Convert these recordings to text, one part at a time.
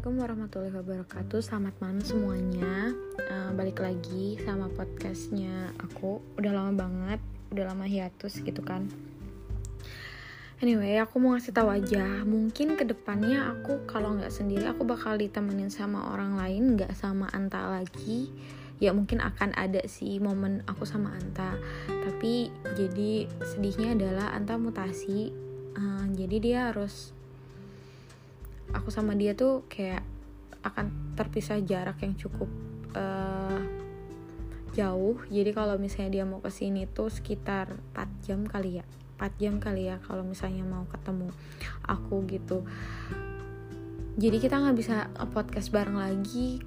Assalamualaikum warahmatullahi wabarakatuh. Selamat malam semuanya. Uh, Balik lagi sama podcastnya aku. Udah lama banget Udah lama hiatus gitu kan. Anyway, aku mau ngasih tahu aja. Mungkin ke depannya aku kalau nggak sendiri Aku bakal ditemenin sama orang lain nggak sama Anta lagi. Ya mungkin akan ada sih momen aku sama Anta. Tapi jadi sedihnya adalah Anta mutasi. Uh, Jadi dia harus aku sama dia tuh kayak akan terpisah jarak yang cukup uh, jauh. Jadi kalau misalnya dia mau ke sini tuh sekitar 4 jam kali ya. 4 jam kali ya kalau misalnya mau ketemu aku gitu. Jadi kita nggak bisa podcast bareng lagi.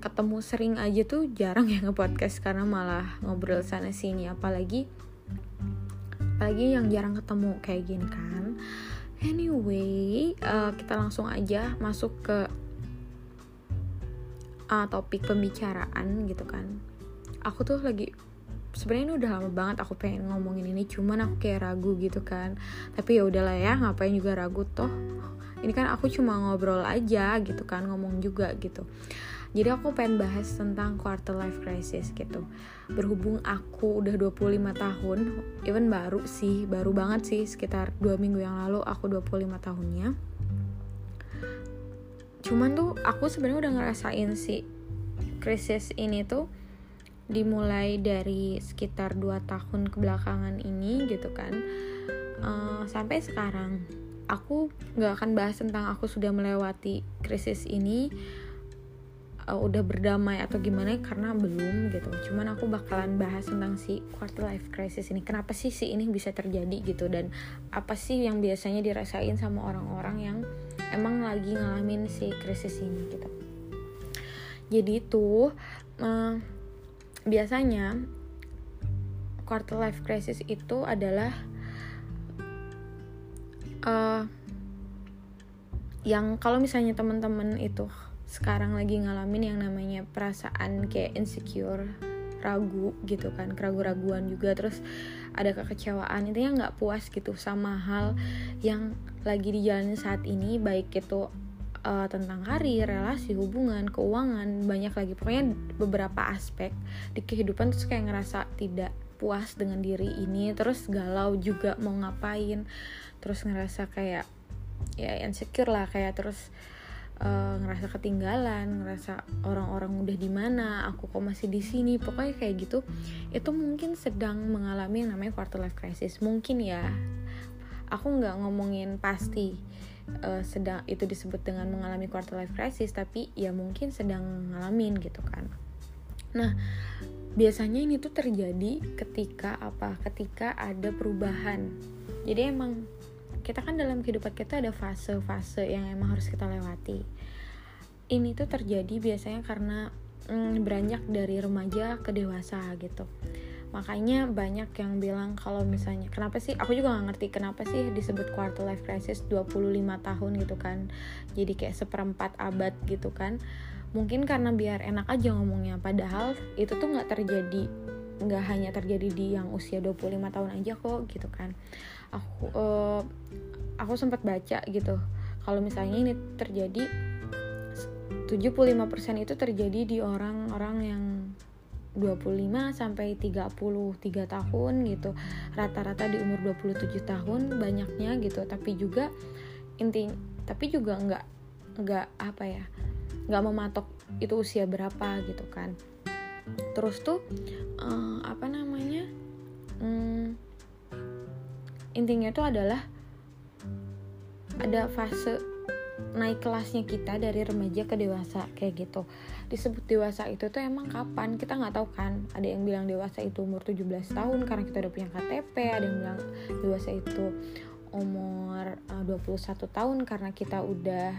Ketemu sering aja tuh jarang ya nge-podcast karena malah ngobrol sana sini. Apalagi apalagi yang jarang ketemu kayak gini kan Anyway, uh, kita langsung aja masuk ke uh, topik pembicaraan gitu kan. Aku tuh lagi sebenarnya ini udah lama banget aku pengen ngomongin ini, cuman aku kayak ragu gitu kan. Tapi ya udahlah ya, ngapain juga ragu toh. Ini kan aku cuma ngobrol aja gitu kan, ngomong juga gitu. Jadi aku pengen bahas tentang quarter life crisis gitu. Berhubung aku udah 25 tahun, even baru sih, baru banget sih sekitar 2 minggu yang lalu aku 25 tahunnya. Cuman tuh aku sebenarnya udah ngerasain sih krisis ini tuh dimulai dari sekitar 2 tahun kebelakangan ini gitu kan. Uh, sampai sekarang aku nggak akan bahas tentang aku sudah melewati krisis ini uh, udah berdamai atau gimana karena belum gitu. Cuman aku bakalan bahas tentang si quarter life crisis ini. Kenapa sih si ini bisa terjadi gitu? Dan apa sih yang biasanya dirasain sama orang-orang yang emang lagi ngalamin si krisis ini gitu? Jadi itu uh, biasanya quarter life crisis itu adalah uh, yang kalau misalnya teman-teman itu sekarang lagi ngalamin yang namanya perasaan kayak insecure ragu gitu kan keraguan-raguan juga. Terus ada kekecewaan intinya nggak puas gitu sama hal yang lagi dijalani saat ini baik itu uh, tentang karir, relasi, hubungan, keuangan banyak lagi. Pokoknya beberapa aspek di kehidupan terus kayak ngerasa tidak puas dengan diri ini. Terus galau juga mau ngapain. Terus ngerasa kayak ya insecure lah kayak terus uh, ngerasa ketinggalan, ngerasa orang-orang udah di mana, aku kok masih di sini, pokoknya kayak gitu. Itu mungkin sedang mengalami yang namanya quarter life crisis. Mungkin ya, aku nggak ngomongin pasti uh, sedang itu disebut dengan mengalami quarter life crisis, tapi ya mungkin sedang ngalamin gitu kan. Nah, biasanya ini tuh terjadi ketika apa? Ketika ada perubahan. Jadi emang kita kan dalam kehidupan kita ada fase-fase yang emang harus kita lewati. Ini tuh terjadi biasanya karena mm, beranjak dari remaja ke dewasa gitu. Makanya banyak yang bilang kalau misalnya kenapa sih aku juga nggak ngerti kenapa sih disebut quarter life crisis 25 tahun gitu kan. Jadi kayak seperempat abad gitu kan. Mungkin karena biar enak aja ngomongnya padahal itu tuh nggak terjadi nggak hanya terjadi di yang usia 25 tahun aja kok gitu kan. Aku uh, aku sempat baca gitu kalau misalnya ini terjadi 75% itu terjadi di orang-orang yang 25 sampai 33 tahun gitu. Rata-rata di umur 27 tahun banyaknya gitu, tapi juga inti tapi juga nggak nggak apa ya nggak mematok itu usia berapa gitu kan terus tuh uh, apa namanya hmm, intinya itu adalah ada fase naik kelasnya kita dari remaja ke dewasa kayak gitu. Disebut dewasa itu tuh emang kapan kita nggak tahu kan. Ada yang bilang dewasa itu umur 17 tahun karena kita udah punya KTP ada yang bilang dewasa itu umur uh, 21 tahun karena kita udah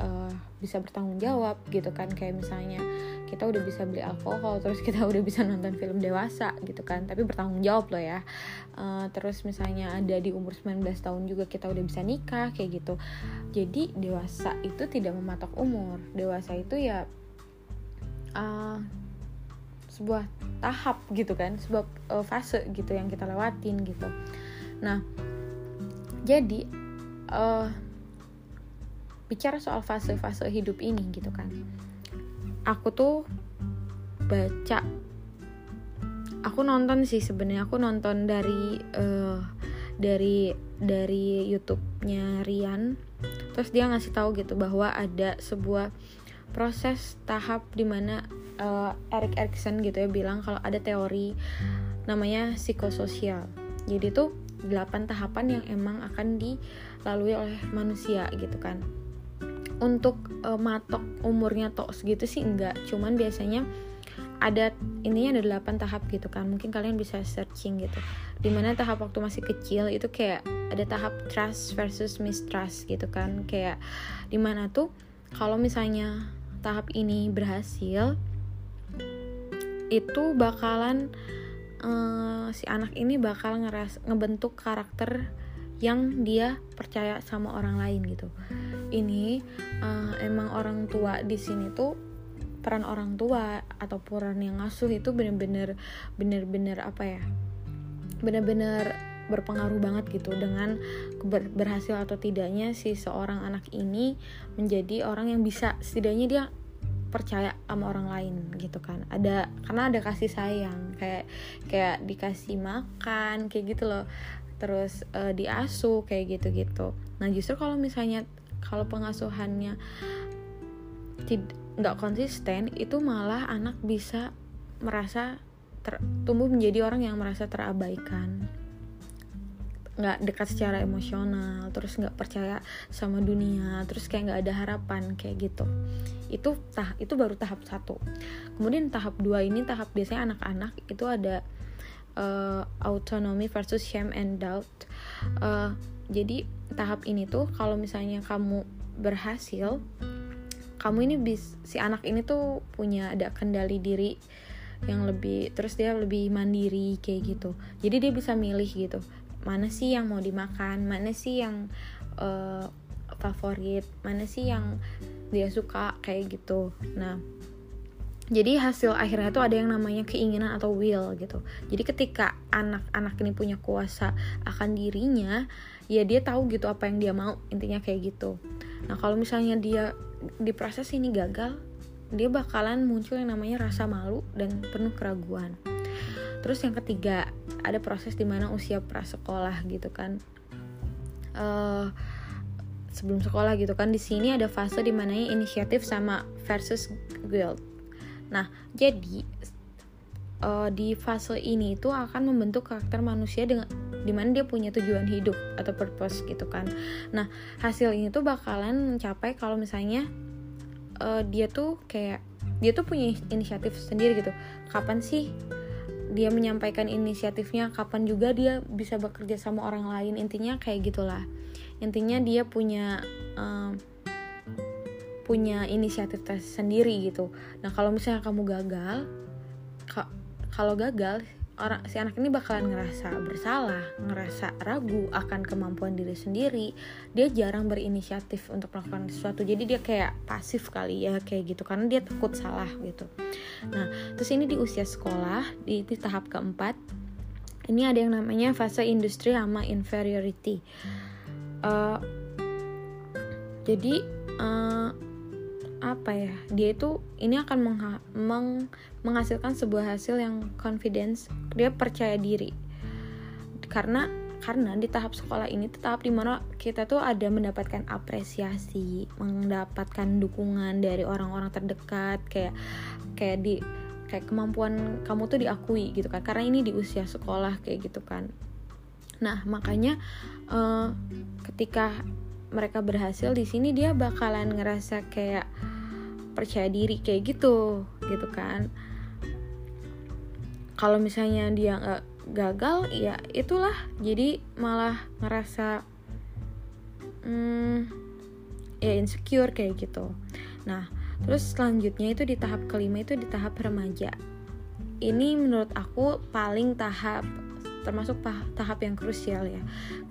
uh, bisa bertanggung jawab gitu kan. Kayak misalnya kita udah bisa beli alkohol terus kita udah bisa nonton film dewasa gitu kan. Tapi bertanggung jawab loh ya. Uh, terus misalnya ada di umur 19 tahun juga kita udah bisa nikah kayak gitu. Jadi dewasa itu tidak mematok umur. Dewasa itu ya uh, sebuah tahap gitu kan. Sebuah uh, fase gitu yang kita lewatin gitu. Nah jadi uh, bicara soal fase-fase hidup ini gitu kan. Aku tuh baca aku nonton sih sebenarnya aku nonton dari uh, dari dari YouTube-nya Rian. Terus dia ngasih tahu gitu bahwa ada sebuah proses tahap di mana uh, Erik Erikson gitu ya bilang kalau ada teori namanya psikososial. Jadi tuh delapan tahapan yang emang akan dilalui oleh manusia gitu kan untuk uh, matok umurnya tok segitu sih enggak. Cuman biasanya ada intinya ada delapan tahap gitu kan. Mungkin kalian bisa searching gitu. Di mana tahap waktu masih kecil itu kayak ada tahap trust versus mistrust gitu kan. Kayak di mana tuh kalau misalnya tahap ini berhasil itu bakalan uh, si anak ini bakal ngeras ngebentuk karakter yang dia percaya sama orang lain gitu. Ini uh, emang orang tua di sini tuh peran orang tua atau peran yang ngasuh itu bener-bener bener-bener apa ya bener-bener berpengaruh banget gitu dengan ber berhasil atau tidaknya si seorang anak ini menjadi orang yang bisa setidaknya dia percaya sama orang lain gitu kan. Ada karena ada kasih sayang kayak kayak dikasih makan kayak gitu loh terus uh, diasuh kayak gitu-gitu. Nah justru kalau misalnya kalau pengasuhannya nggak konsisten itu malah anak bisa merasa ter, tumbuh menjadi orang yang merasa terabaikan. Nggak dekat secara emosional terus nggak percaya sama dunia terus kayak nggak ada harapan kayak gitu. Itu tah itu baru tahap satu. Kemudian tahap dua ini tahap biasanya anak-anak itu ada uh, autonomy versus shame and doubt. Uh, jadi tahap ini tuh kalau misalnya kamu berhasil kamu ini bis si anak ini tuh punya ada kendali diri yang lebih terus dia lebih mandiri kayak gitu. Jadi dia bisa milih gitu mana sih yang mau dimakan mana sih yang uh, favorit mana sih yang dia suka kayak gitu. Nah jadi hasil akhirnya tuh ada yang namanya keinginan atau will gitu. Jadi ketika anak-anak ini punya kuasa akan dirinya ya dia tahu gitu apa yang dia mau intinya kayak gitu. Nah kalau misalnya dia di proses ini gagal dia bakalan muncul yang namanya rasa malu dan penuh keraguan. Terus yang ketiga ada proses di mana usia prasekolah gitu kan. Uh, sebelum sekolah gitu kan di sini ada fase di mana inisiatif sama versus guilt Nah, jadi uh, di fase ini itu akan membentuk karakter manusia dengan di mana dia punya tujuan hidup atau purpose gitu kan. Nah, hasil ini tuh bakalan mencapai kalau misalnya uh, dia tuh kayak dia tuh punya inisiatif sendiri gitu. Kapan sih dia menyampaikan inisiatifnya? Kapan juga dia bisa bekerja sama orang lain? Intinya kayak gitulah. Intinya dia punya uh, punya inisiatif tes sendiri gitu nah kalau misalnya kamu gagal kalau gagal orang si anak ini bakalan ngerasa bersalah, ngerasa ragu akan kemampuan diri sendiri. Dia jarang berinisiatif untuk melakukan sesuatu. Jadi dia kayak pasif kali ya kayak gitu karena dia takut salah gitu. Nah, terus ini di usia sekolah di, di tahap keempat ini ada yang namanya fase industri sama inferiority. Uh, jadi uh, apa ya dia itu ini akan mengha meng menghasilkan sebuah hasil yang confidence dia percaya diri. Karena karena di tahap sekolah ini tuh tahap di mana kita tuh ada mendapatkan apresiasi mendapatkan dukungan dari orang-orang terdekat kayak kayak di kayak kemampuan kamu tuh diakui gitu kan. Karena ini di usia sekolah kayak gitu kan. Nah makanya uh, ketika mereka berhasil di sini dia bakalan ngerasa kayak percaya diri kayak gitu gitu kan. Kalau misalnya dia nggak gagal ya itulah. Jadi malah ngerasa hmm, ya insecure kayak gitu. Nah terus selanjutnya itu di tahap kelima itu di tahap remaja. Ini menurut aku paling tahap termasuk tahap yang krusial ya.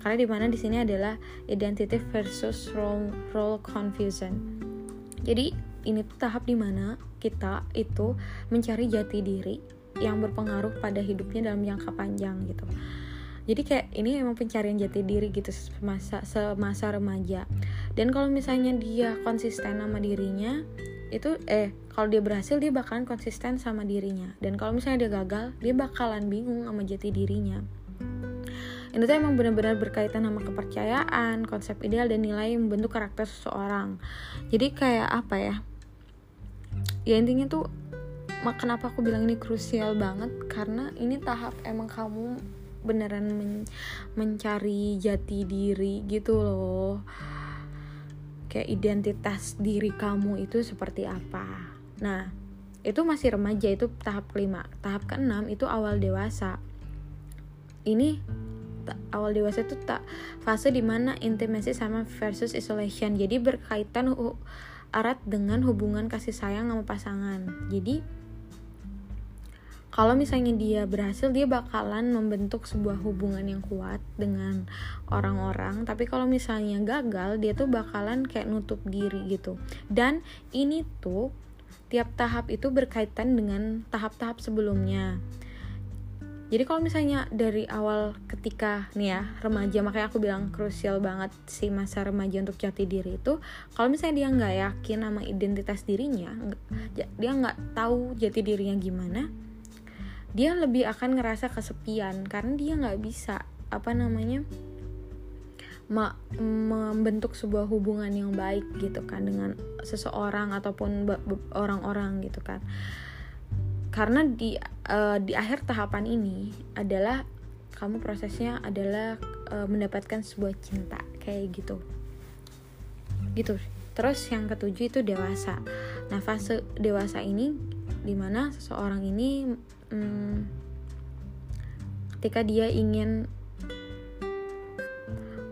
Karena di mana di sini adalah identity versus role role confusion. Jadi ini tuh tahap di mana kita itu mencari jati diri yang berpengaruh pada hidupnya dalam jangka panjang gitu jadi kayak ini emang pencarian jati diri gitu semasa semasa remaja dan kalau misalnya dia konsisten sama dirinya itu eh kalau dia berhasil dia bakalan konsisten sama dirinya dan kalau misalnya dia gagal dia bakalan bingung sama jati dirinya ini tuh emang benar-benar berkaitan sama kepercayaan, konsep ideal dan nilai membentuk karakter seseorang. Jadi kayak apa ya? Ya intinya tuh kenapa aku bilang ini krusial banget karena ini tahap emang kamu beneran men mencari jati diri gitu loh. Kayak identitas diri kamu itu seperti apa. Nah itu masih remaja itu tahap kelima. Tahap keenam itu awal dewasa. Ini awal dewasa itu tak fase di mana intimasi sama versus isolation. Jadi berkaitan erat dengan hubungan kasih sayang sama pasangan. Jadi kalau misalnya dia berhasil dia bakalan membentuk sebuah hubungan yang kuat dengan orang-orang. Tapi kalau misalnya gagal dia tuh bakalan kayak nutup diri gitu. Dan ini tuh tiap tahap itu berkaitan dengan tahap-tahap sebelumnya jadi kalau misalnya dari awal ketika nih ya remaja makanya aku bilang krusial banget si masa remaja untuk jati diri itu kalau misalnya dia nggak yakin sama identitas dirinya dia nggak tahu jati dirinya gimana dia lebih akan ngerasa kesepian karena dia nggak bisa apa namanya ma membentuk sebuah hubungan yang baik gitu kan dengan seseorang ataupun orang-orang gitu kan karena di uh, di akhir tahapan ini adalah kamu prosesnya adalah uh, mendapatkan sebuah cinta kayak gitu. Gitu. Terus yang ketujuh itu dewasa. Nah fase dewasa ini di mana seseorang ini hmm, ketika dia ingin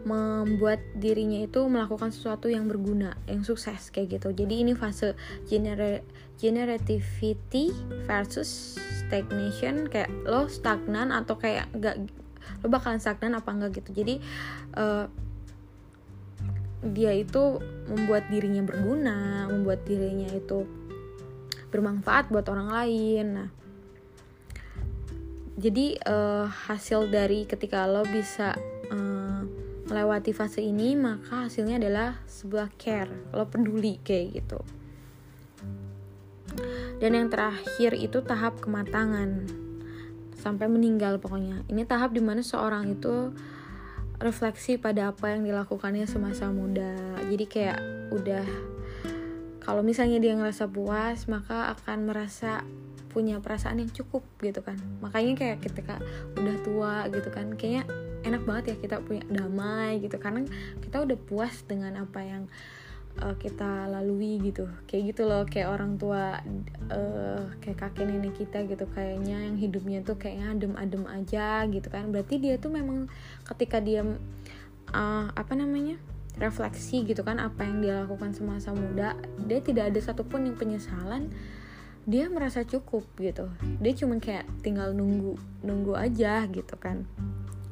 membuat dirinya itu melakukan sesuatu yang berguna, yang sukses kayak gitu. Jadi ini fase gener generativity versus stagnation kayak lo stagnan atau kayak gak lo bakalan stagnan apa enggak gitu. Jadi uh, dia itu membuat dirinya berguna, membuat dirinya itu bermanfaat buat orang lain. Nah, jadi uh, hasil dari ketika lo bisa melewati fase ini maka hasilnya adalah sebuah care. Lo peduli kayak gitu. Dan yang terakhir itu tahap kematangan. Sampai meninggal pokoknya. Ini tahap di mana seorang itu refleksi pada apa yang dilakukannya semasa muda. Jadi kayak udah kalau misalnya dia ngerasa puas maka akan merasa punya perasaan yang cukup gitu kan. Makanya kayak ketika udah tua gitu kan kayaknya enak banget ya kita punya damai gitu. Karena kita udah puas dengan apa yang uh, kita lalui gitu. Kayak gitu loh kayak orang tua uh, kayak kakek nenek kita gitu. Kayaknya yang hidupnya tuh kayaknya adem-adem aja gitu kan. Berarti dia tuh memang ketika dia uh, apa namanya refleksi gitu kan apa yang dia lakukan semasa muda dia tidak ada satupun yang penyesalan dia merasa cukup gitu. Dia cuma kayak tinggal nunggu nunggu aja gitu kan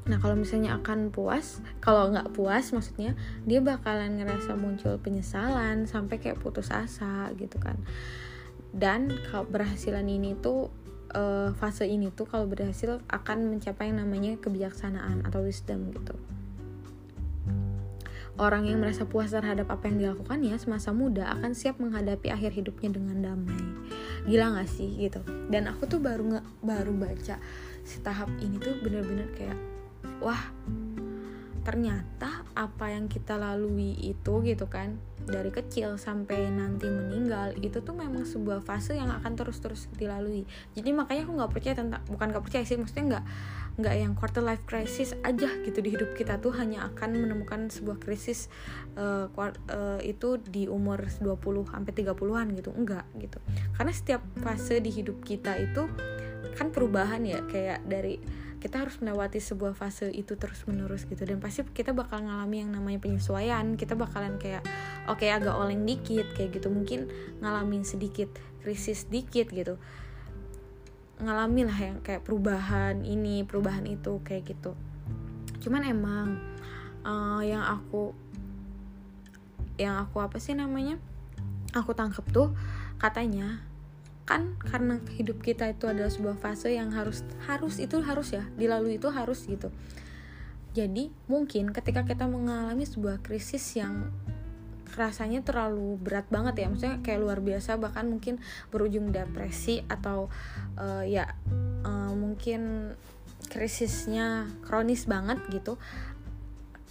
nah kalau misalnya akan puas kalau nggak puas maksudnya dia bakalan ngerasa muncul penyesalan sampai kayak putus asa gitu kan dan kalau berhasilan ini tuh uh, fase ini tuh kalau berhasil akan mencapai yang namanya kebijaksanaan atau wisdom gitu Orang yang merasa puas terhadap apa yang dilakukannya semasa muda akan siap menghadapi akhir hidupnya dengan damai. Gila gak sih gitu? Dan aku tuh baru nggak baru baca si tahap ini tuh bener-bener kayak wah ternyata apa yang kita lalui itu gitu kan dari kecil sampai nanti meninggal itu tuh memang sebuah fase yang akan terus-terus dilalui. Jadi makanya aku nggak percaya tentang bukan nggak percaya sih maksudnya nggak nggak yang quarter life crisis aja gitu di hidup kita tuh hanya akan menemukan sebuah krisis uh, uh, itu di umur 20 sampai 30-an gitu. Enggak gitu. Karena setiap fase di hidup kita itu kan perubahan ya kayak dari kita harus melewati sebuah fase itu terus menerus gitu. Dan pasti kita bakal ngalami yang namanya penyesuaian kita bakalan kayak oke okay, agak oleng dikit kayak gitu. Mungkin ngalamin sedikit krisis dikit gitu. Ngalami lah yang kayak perubahan ini perubahan itu kayak gitu. Cuman emang uh, yang aku yang aku apa sih namanya aku tangkep tuh katanya kan karena hidup kita itu adalah sebuah fase yang harus harus itu harus ya dilalui itu harus gitu jadi mungkin ketika kita mengalami sebuah krisis yang rasanya terlalu berat banget ya maksudnya kayak luar biasa bahkan mungkin berujung depresi atau uh, ya uh, mungkin krisisnya kronis banget gitu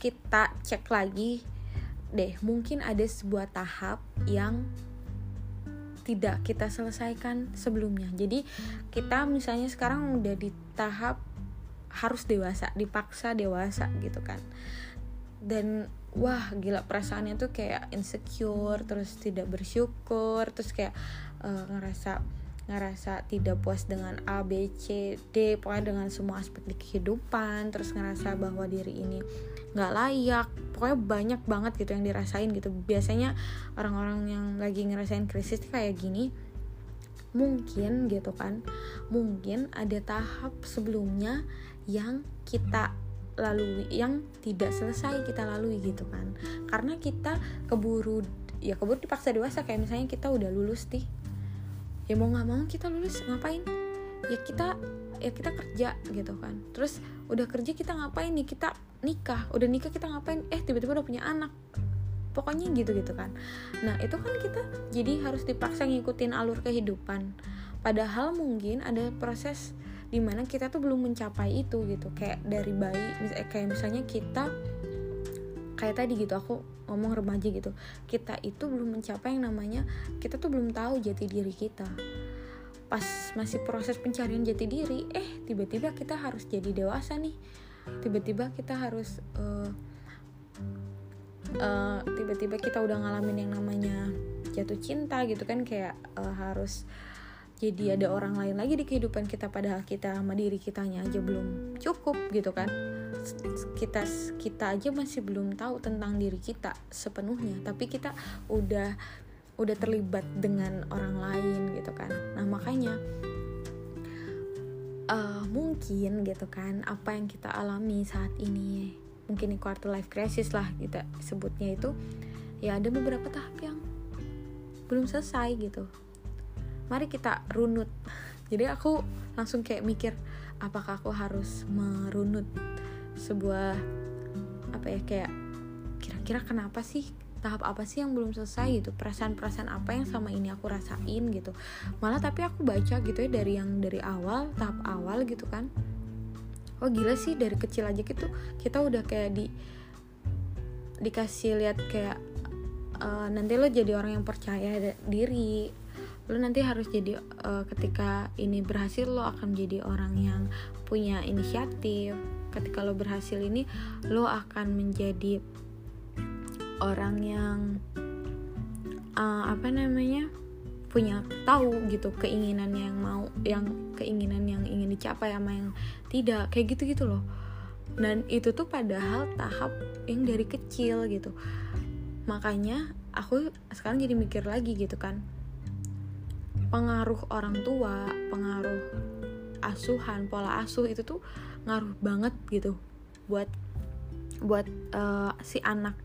kita cek lagi deh mungkin ada sebuah tahap yang tidak kita selesaikan sebelumnya. Jadi kita misalnya sekarang udah di tahap harus dewasa dipaksa dewasa gitu kan. Dan wah gila perasaannya tuh kayak insecure terus tidak bersyukur terus kayak uh, ngerasa ngerasa tidak puas dengan A B C D pokoknya dengan semua aspek di kehidupan terus ngerasa bahwa diri ini nggak layak pokoknya banyak banget gitu yang dirasain gitu. Biasanya orang-orang yang lagi ngerasain krisis kayak gini mungkin gitu kan mungkin ada tahap sebelumnya yang kita lalui yang tidak selesai kita lalui gitu kan. Karena kita keburu ya keburu dipaksa dewasa kayak misalnya kita udah lulus nih. Ya mau nggak mau kita lulus ngapain? Ya kita ya kita kerja gitu kan. Terus udah kerja kita ngapain nih? Kita nikah udah nikah kita ngapain? Eh tiba-tiba udah punya anak. Pokoknya gitu gitu kan. Nah itu kan kita jadi harus dipaksa ngikutin alur kehidupan. Padahal mungkin ada proses di mana kita tuh belum mencapai itu gitu. Kayak dari bayi kayak misalnya kita kayak tadi gitu aku ngomong remaja gitu. Kita itu belum mencapai yang namanya kita tuh belum tahu jati diri kita. Pas masih proses pencarian jati diri eh tiba-tiba kita harus jadi dewasa nih. Tiba-tiba kita harus uh, uh, tiba-tiba kita udah ngalamin yang namanya jatuh cinta gitu kan kayak uh, harus jadi ada orang lain lagi di kehidupan kita padahal kita sama diri kitanya aja belum cukup gitu kan. Kita kita aja masih belum tahu tentang diri kita sepenuhnya. Tapi kita udah udah terlibat dengan orang lain gitu kan. Nah makanya uh, mungkin gitu kan apa yang kita alami saat ini mungkin di quarter life crisis lah kita sebutnya itu ya ada beberapa tahap yang belum selesai gitu mari kita runut. Jadi aku langsung kayak mikir apakah aku harus merunut sebuah apa ya kayak kira-kira kenapa sih tahap apa sih yang belum selesai gitu? Perasaan-perasaan apa yang sama ini aku rasain gitu. Malah tapi aku baca gitu ya dari yang dari awal tahap awal gitu kan. Oh gila sih dari kecil aja gitu kita udah kayak di dikasih lihat kayak uh, nanti lo jadi orang yang percaya diri lo nanti harus jadi uh, ketika ini berhasil lo akan menjadi orang yang punya inisiatif. Ketika lo berhasil ini lo akan menjadi orang yang uh, apa namanya punya tahu gitu keinginan yang mau yang keinginan yang ingin dicapai sama yang tidak. Kayak gitu gitu loh. Dan itu tuh padahal tahap yang dari kecil gitu. Makanya aku sekarang jadi mikir lagi gitu kan pengaruh orang tua pengaruh asuhan pola asuh itu tuh ngaruh banget gitu buat buat uh, si anak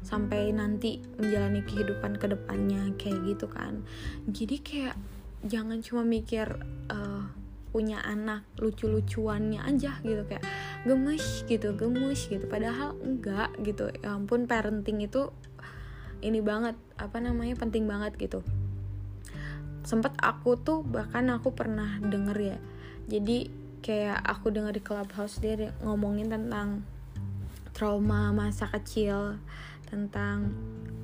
sampai nanti menjalani kehidupan ke depannya kayak gitu kan. Jadi kayak jangan cuma mikir uh, punya anak lucu-lucuannya aja gitu kayak gemes gitu gemes gitu. Padahal enggak gitu. Ya ampun parenting itu ini banget apa namanya penting banget gitu sempet aku tuh bahkan aku pernah denger ya. Jadi kayak aku denger di clubhouse dia ngomongin tentang trauma masa kecil tentang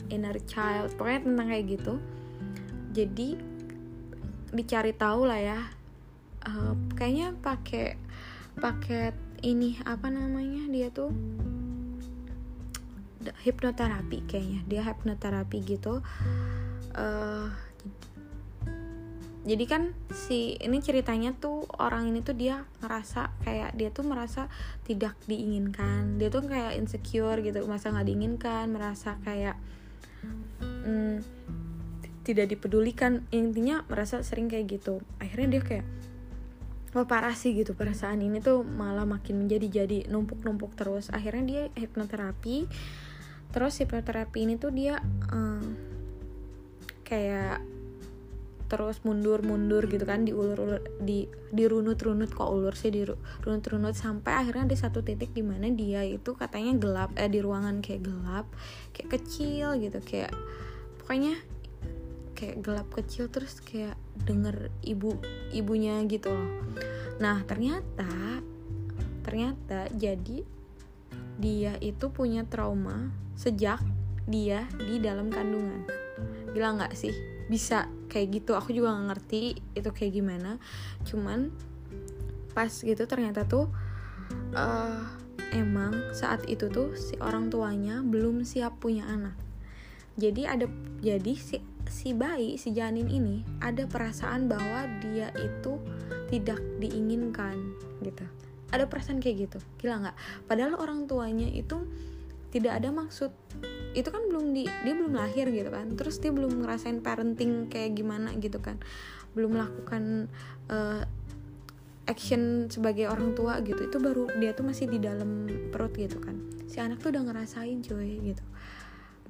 inner child pokoknya tentang kayak gitu. Jadi dicari tahu lah ya uh, kayaknya pakai paket ini apa namanya dia tuh hipnoterapi kayaknya dia hipnoterapi gitu. Uh, jadi kan si ini ceritanya tuh orang ini tuh dia ngerasa kayak dia tuh merasa tidak diinginkan. Dia tuh kayak insecure gitu masa nggak diinginkan merasa kayak hmm, tidak dipedulikan. Intinya merasa sering kayak gitu. Akhirnya dia kayak oh parah sih gitu. Perasaan ini tuh malah makin menjadi jadi numpuk-numpuk terus. Akhirnya dia hipnoterapi. Terus hipnoterapi ini tuh dia um, kayak terus mundur mundur gitu kan diulur-ulur di dirunut-runut kok ulur sih dirunut-runut sampai akhirnya ada satu titik di mana dia itu katanya gelap eh di ruangan kayak gelap kayak kecil gitu kayak pokoknya kayak gelap kecil terus kayak denger ibu ibunya gitu loh. Nah ternyata ternyata jadi dia itu punya trauma sejak dia di dalam kandungan. Gila nggak sih bisa kayak gitu. Aku juga nggak ngerti itu kayak gimana. Cuman pas gitu ternyata tuh uh, emang saat itu tuh si orang tuanya belum siap punya anak. Jadi ada jadi si si bayi si janin ini ada perasaan bahwa dia itu tidak diinginkan gitu. Ada perasaan kayak gitu gila nggak? Padahal orang tuanya itu tidak ada maksud itu kan belum di dia belum lahir gitu kan. Terus dia belum ngerasain parenting kayak gimana gitu kan. Belum melakukan uh, action sebagai orang tua gitu. Itu baru dia tuh masih di dalam perut gitu kan. Si anak tuh udah ngerasain cuy gitu.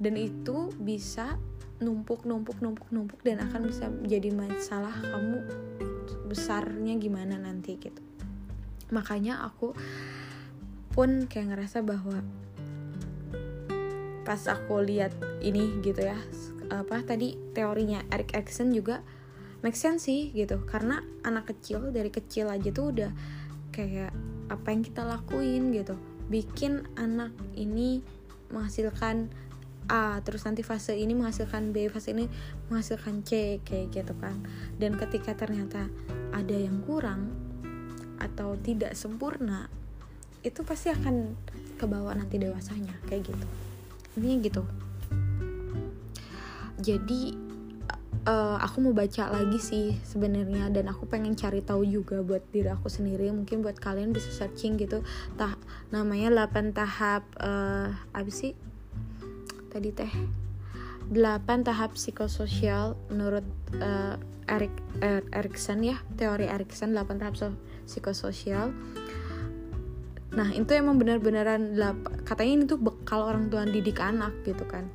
Dan itu bisa numpuk numpuk numpuk numpuk dan akan bisa jadi masalah kamu besarnya gimana nanti gitu. Makanya aku pun kayak ngerasa bahwa pas aku lihat ini gitu ya apa tadi teorinya Eric Erikson juga make sense sih gitu. Karena anak kecil dari kecil aja tuh udah kayak apa yang kita lakuin gitu. Bikin anak ini menghasilkan A terus nanti fase ini menghasilkan B fase ini menghasilkan C kayak gitu kan. Dan ketika ternyata ada yang kurang atau tidak sempurna itu pasti akan kebawa nanti dewasanya kayak gitu ini gitu. Jadi uh, aku mau baca lagi sih sebenarnya dan aku pengen cari tahu juga buat diri aku sendiri mungkin buat kalian bisa searching gitu. Tah namanya 8 tahap uh, apa sih? Tadi teh. 8 tahap psikososial menurut uh, Erik er, Erikson ya teori Erikson 8 tahap so, psikososial nah itu emang benar-benaran katanya ini tuh bekal orang tua didik anak gitu kan.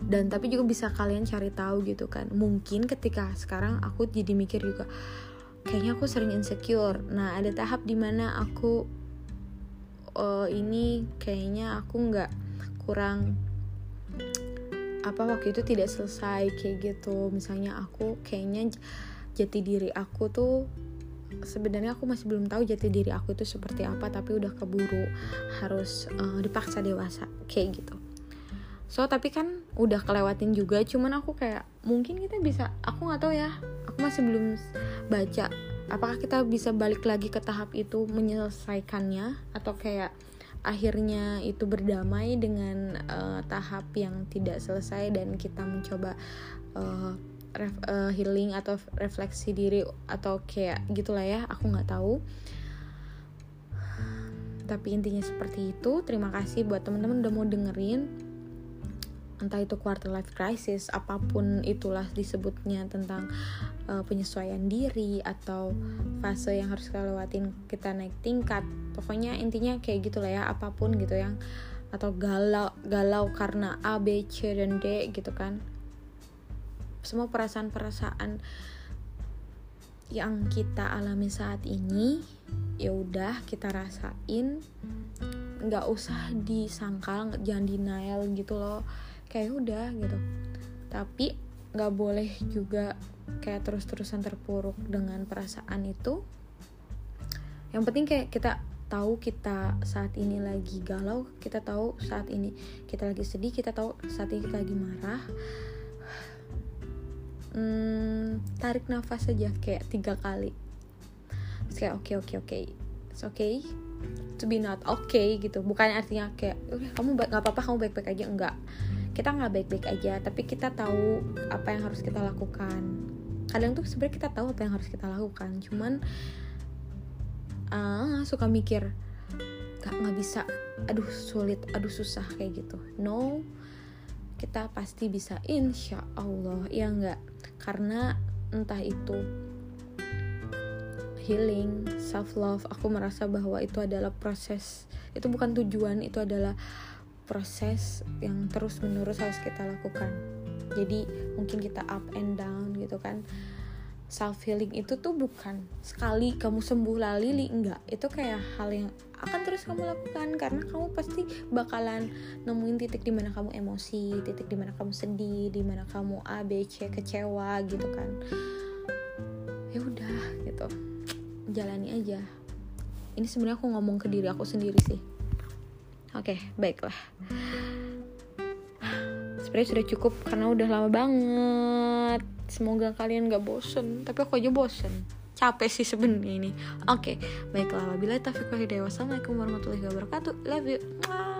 Dan tapi juga bisa kalian cari tahu gitu kan. Mungkin ketika sekarang aku jadi mikir juga kayaknya aku sering insecure. Nah ada tahap di mana aku uh, ini kayaknya aku nggak kurang apa waktu itu tidak selesai kayak gitu. Misalnya aku kayaknya jati diri aku tuh sebenarnya aku masih belum tahu jati diri aku itu seperti apa tapi udah keburu harus uh, dipaksa dewasa kayak gitu. So tapi kan udah kelewatin juga cuman aku kayak mungkin kita bisa aku nggak tahu ya aku masih belum baca apakah kita bisa balik lagi ke tahap itu menyelesaikannya atau kayak akhirnya itu berdamai dengan uh, tahap yang tidak selesai dan kita mencoba uh, ref, uh, healing atau refleksi diri atau kayak gitulah ya aku nggak tahu. Tapi intinya seperti itu. Terima kasih buat teman-teman udah mau dengerin. Entah itu quarter life crisis apa pun itulah disebutnya tentang uh, penyesuaian diri atau fase yang harus kita lewatin kita naik tingkat. Pokoknya intinya kayak gitulah ya apa pun gitu yang atau galau galau karena A B C dan D gitu kan semua perasaan-perasaan yang kita alami saat ini ya udah kita rasain. Nggak usah disangkal jangan denial gitu loh. Kayak udah gitu. Tapi nggak boleh juga kayak terus-terusan terpuruk dengan perasaan itu. Yang penting kayak kita tahu kita saat ini lagi galau kita tahu saat ini kita lagi sedih kita tahu saat ini kita lagi marah hmm, tarik nafas saja kayak tiga kali. Terus kayak oke okay, oke okay, oke it's okay to be not okay gitu. Bukan artinya kayak kamu nggak apa-apa kamu baik-baik aja. Enggak. Kita nggak baik-baik aja tapi kita tahu apa yang harus kita lakukan. Kadang tuh sebenarnya kita tahu apa yang harus kita lakukan cuman uh, suka mikir gak nggak bisa. Aduh sulit aduh susah kayak gitu. No kita pasti bisa insya Allah ya enggak karena entah itu healing self love aku merasa bahwa itu adalah proses itu bukan tujuan itu adalah proses yang terus menerus harus kita lakukan. Jadi mungkin kita up and down gitu kan self healing itu tuh bukan sekali kamu sembuh lali enggak. Itu kayak hal yang akan terus kamu lakukan karena kamu pasti bakalan nemuin titik di mana kamu emosi titik di mana kamu sedih di mana kamu a b c kecewa gitu kan. Ya udah gitu. Jalani aja. Ini sebenarnya aku ngomong ke diri aku sendiri sih. Oke baiklah. Sebenarnya sudah cukup karena udah lama banget semoga kalian gak bosen. Tapi aku aja bosen. Capek sih sebenarnya ini. Oke okay, baiklah. Wabillahi taufiq wassalamualaikum warahmatullahi wabarakatuh. Love you